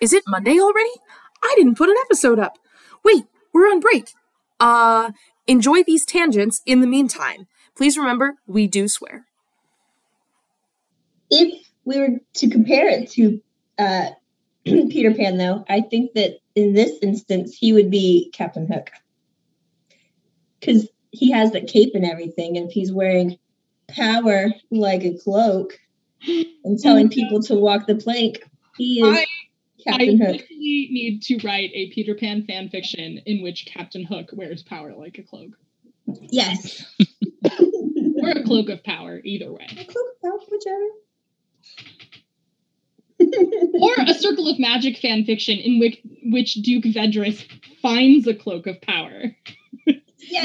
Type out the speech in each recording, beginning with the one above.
Is it Monday already? I didn't put an episode up. Wait, we're on break. Uh, enjoy these tangents in the meantime. Please remember, we do swear. If we were to compare it to uh, Peter Pan, though, I think that in this instance, he would be Captain Hook. Because he has the cape and everything, and if he's wearing power like a cloak and telling people to walk the plank, he is I, I Captain Hook. literally need to write a Peter Pan fan fiction in which Captain Hook wears power like a cloak. Yes. Or a cloak of power, either way. A cloak of power, whichever. Or a Circle of Magic fan fiction in which which Duke Vedris finds a cloak of power. Yeah.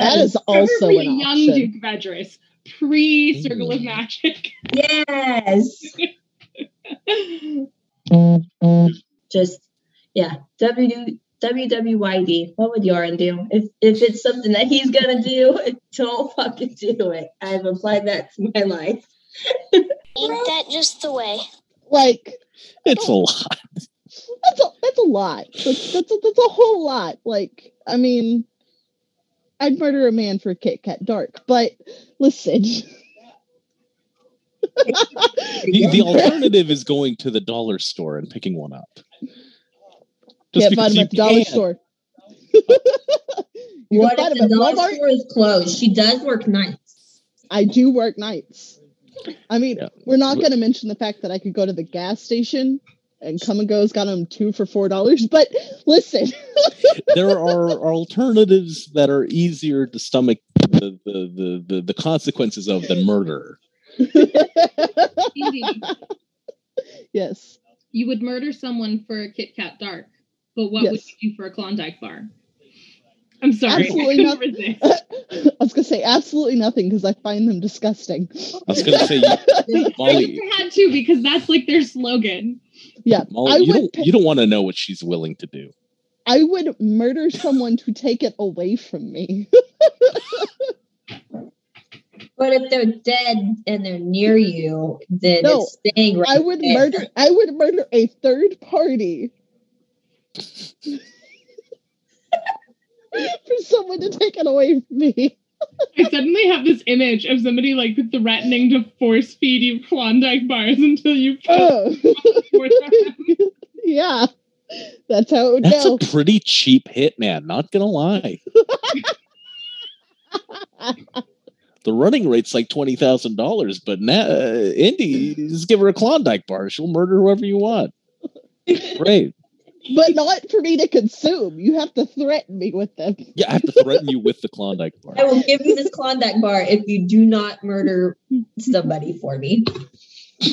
That is also Preferably an young option. Duke Vedris, pre Circle of mm. Magic. Yes. Mm. Just yeah. W WWYD. What would Yarrun do? If if it's something that he's gonna do, don't fucking do it. I've applied that to my life. Ain't that just the way? Like It's a lot. that's a that's a lot. That's that's a, that's a whole lot. Like I mean, I'd murder a man for a Kit Kat Dark, but listen. The, the alternative is going to the dollar store and picking one up. Just Can't find because them at the dollar can. store. You what if the dollar Walmart. store is closed? She does work nights. I do work nights. I mean, Yeah. we're not going to mention the fact that I could go to the gas station and come and go's got them two for four dollars. But listen, there are alternatives that are easier to stomach the the, the, the, the consequences of than murder. Easy. yes, You would murder someone for a Kit Kat Dark, but what would you do for a Klondike bar? I'm sorry. Absolutely I not- couldn't resist. I was gonna say absolutely nothing because I find them disgusting. I was going to say, you, I Molly, just had to because that's like their slogan. Yeah, Molly I you would. don't pa- you don't want to know what she's willing to do. I would murder someone to take it away from me. But if they're dead and they're near you, then No, it's staying right I would there. murder. I would murder a third party for someone to take it away from me. I suddenly have this image of somebody like threatening to force feed you Klondike bars until you Oh, yeah, that's how it would That's go. a pretty cheap hit, man. Not gonna lie. the running rate's like twenty thousand dollars, but now uh, Indy just give her a Klondike bar. She'll murder whoever you want. Great. but not for me to consume. You have to threaten me with them. Yeah, I have to threaten you with the Klondike bar. I will give you this Klondike bar if you do not murder somebody for me.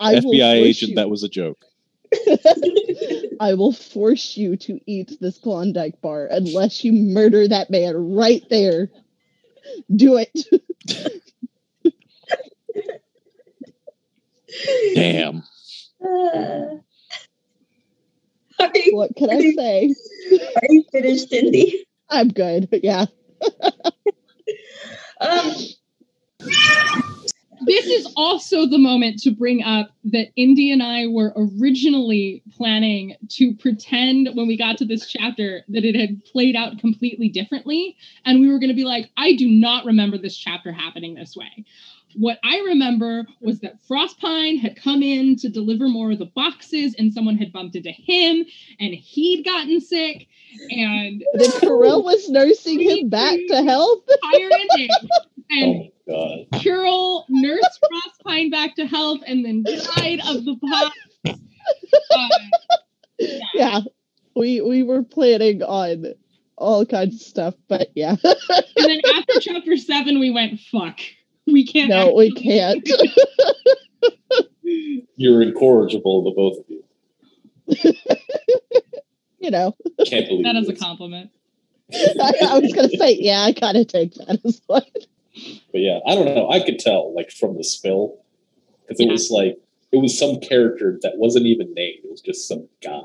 I FBI force agent, you- that was a joke. I will force you to eat this Klondike bar unless you murder that man right there. Do it. Damn. Uh, you, What can I say? are you finished, Cindy? I'm good. Yeah. This is also the moment to bring up that Indy and I were originally planning to pretend when we got to this chapter that it had played out completely differently. And we were going to be like, I do not remember this chapter happening this way. what I remember was that Frostpine had come in to deliver more of the boxes, and someone had bumped into him, and he'd gotten sick, and Then Carell was nursing him back to health. ending. And Oh God. Carol nursed Frostpine back to health, and then died of the pox. Uh, yeah, we we were planning on all kinds of stuff, but yeah, and then after chapter seven, we went fuck. We can't. no, we can't. You're incorrigible, the both of you. you know, Can't believe That is a compliment. I, I was gonna say, yeah, I kind of take that as one. But yeah, I don't know. I could tell like from the spill because it Yeah. was like it was some character that wasn't even named. It was just some guy.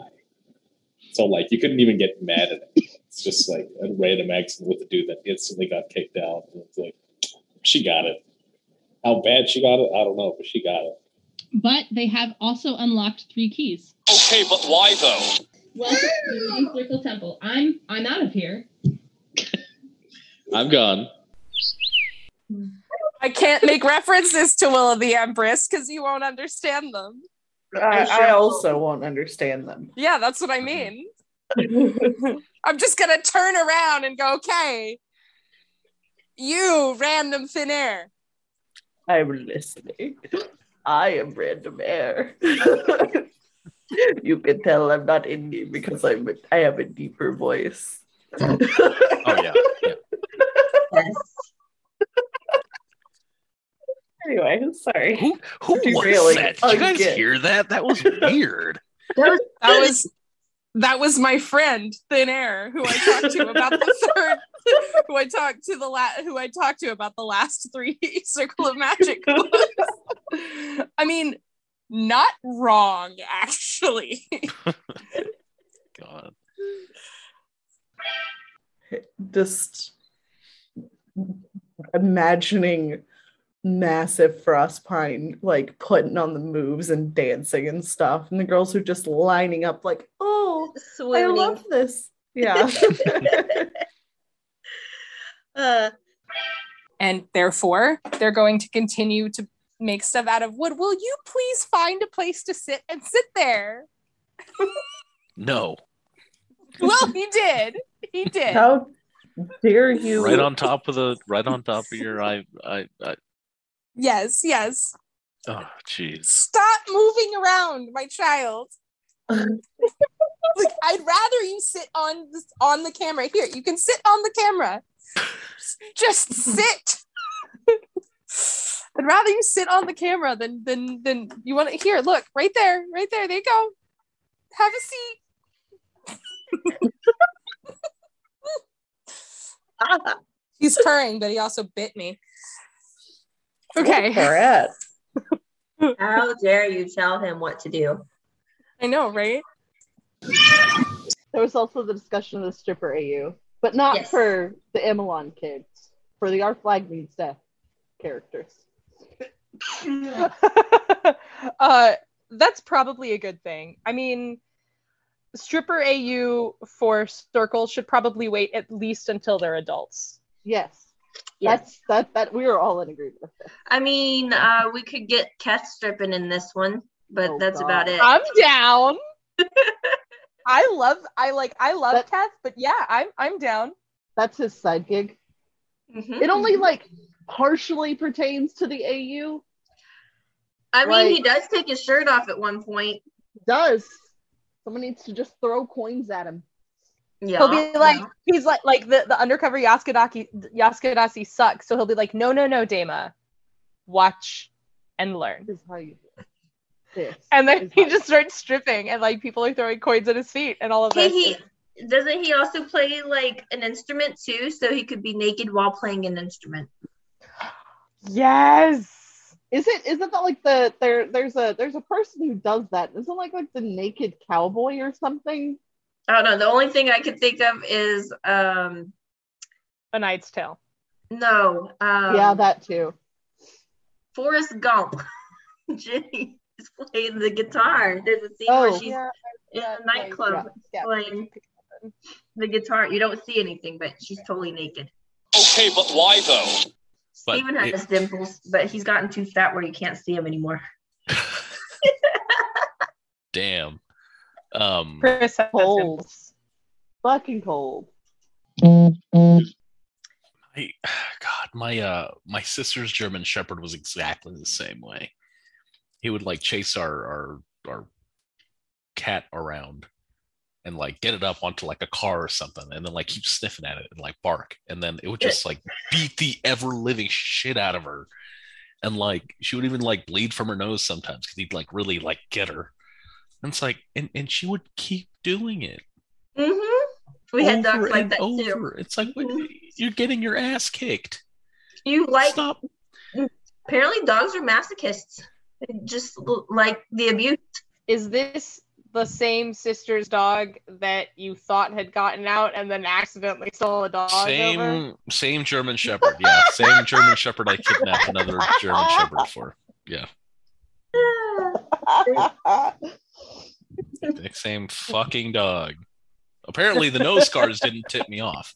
So like you couldn't even get mad at it. It's just like a random accident with a dude that instantly got kicked out. And it's like she got it. How bad she got it, I don't know, but she got it. But they have also unlocked three keys. Okay, but why though? Welcome to the Winding Circle Temple. I'm I'm out of here. I'm gone. I can't make references to Will of the Empress because you won't understand them. I, I also won't understand them. Yeah, that's what I mm-hmm. mean. I'm just gonna turn around and go, okay, you random thin air. I'm listening. I am random air. you can tell I'm not Indy because I'm I have a deeper voice. Oh, oh yeah. Anyway, sorry. Who who was Derailing that? Did you guys again. hear that? That was weird. That was that was my friend Thin Air who I talked to about the third who I talked to the la- who I talked to about the last three Circle of Magic books. I mean, not wrong actually. God. Just imagining massive frostpine like putting on the moves and dancing and stuff, and the girls are just lining up like, oh, I love this. Yeah. Uh, and therefore, they're going to continue to make stuff out of wood. Will you please find a place to sit and sit there? No. Well, he did. He did. How dare you? Right on top of the right on top of your I I, I Yes, yes. oh jeez. Stop moving around, my child. like I'd rather you sit on this, on the camera. Here, you can sit on the camera. Just sit. I'd rather you sit on the camera than than than you want to here. Look, right there, right there. There you go. Have a seat. He's purring, but he also bit me. Okay. Brat. how dare you tell him what to do? I know, right? There was also the discussion of the stripper AU, but not Yes. for the Emelan kids, for the Our Flag Means Death characters. uh, that's probably a good thing. I mean, stripper AU for Circle should probably wait at least until they're adults. Yes. Yes. That's that that we are all in agreement with this. I mean, uh, we could get Keth stripping in this one, but Oh, that's God. about it. I'm down. I love I like I love That- Keth, but yeah, I'm I'm down. That's his side gig. Mhm. It only like partially pertains to the AU. I mean, he does take his shirt off at one point. Does. Someone needs to just throw coins at him. Yeah. he'll be like yeah. he's like like the, the undercover Yaskadaki Yaskedasi sucks, so he'll be like, no, no, no, Dama. Watch and learn. This is how you do it. This And then he just starts stripping and like people are throwing coins at his feet and all of Hey, this. he doesn't he also play like an instrument too, so he could be naked while playing an instrument. Yes. Is it isn't that like the there there's a there's a person who does that? Isn't like like the naked cowboy or something? I don't know. The only thing I could think of is um A Knight's Tale. no. Um, yeah, that too. Forrest Gump. Jenny is playing the guitar. There's a scene Oh. where she's Yeah, in yeah, a nightclub yeah. playing the guitar. You don't see anything, but she's totally naked. Okay, but why though? But Steven has it- dimples, but he's gotten too fat where you can't see him anymore. damn. Um, Chris has Cold. Fucking cold. I, God, my uh, my sister's German Shepherd was exactly the same way. He would like chase our our our cat around and like get it up onto like a car or something, and then like keep sniffing at it and like bark, and then it would just like beat the ever living shit out of her, and like she would even like bleed from her nose sometimes because he'd like really like get her, and it's like and and she would keep doing it. Mm-hmm. We had dogs like that over. too. It's like wait, you're getting your ass kicked. You like Stop. apparently dogs are masochists. They just like the abuse. Is this the same sister's dog that you thought had gotten out and then accidentally stole a dog over? Same same German Shepherd. Yeah, same German Shepherd. I kidnapped another German Shepherd for. Yeah, the same fucking dog. Apparently, the nose scars didn't tip me off.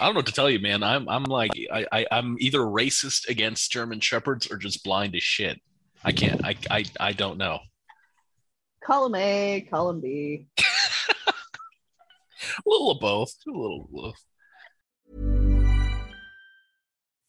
I don't know what to tell you, man. I'm I'm like I, I I'm either racist against German shepherds or just blind as shit. I can't. I I I don't know. Column A, column B. A little of both. A little.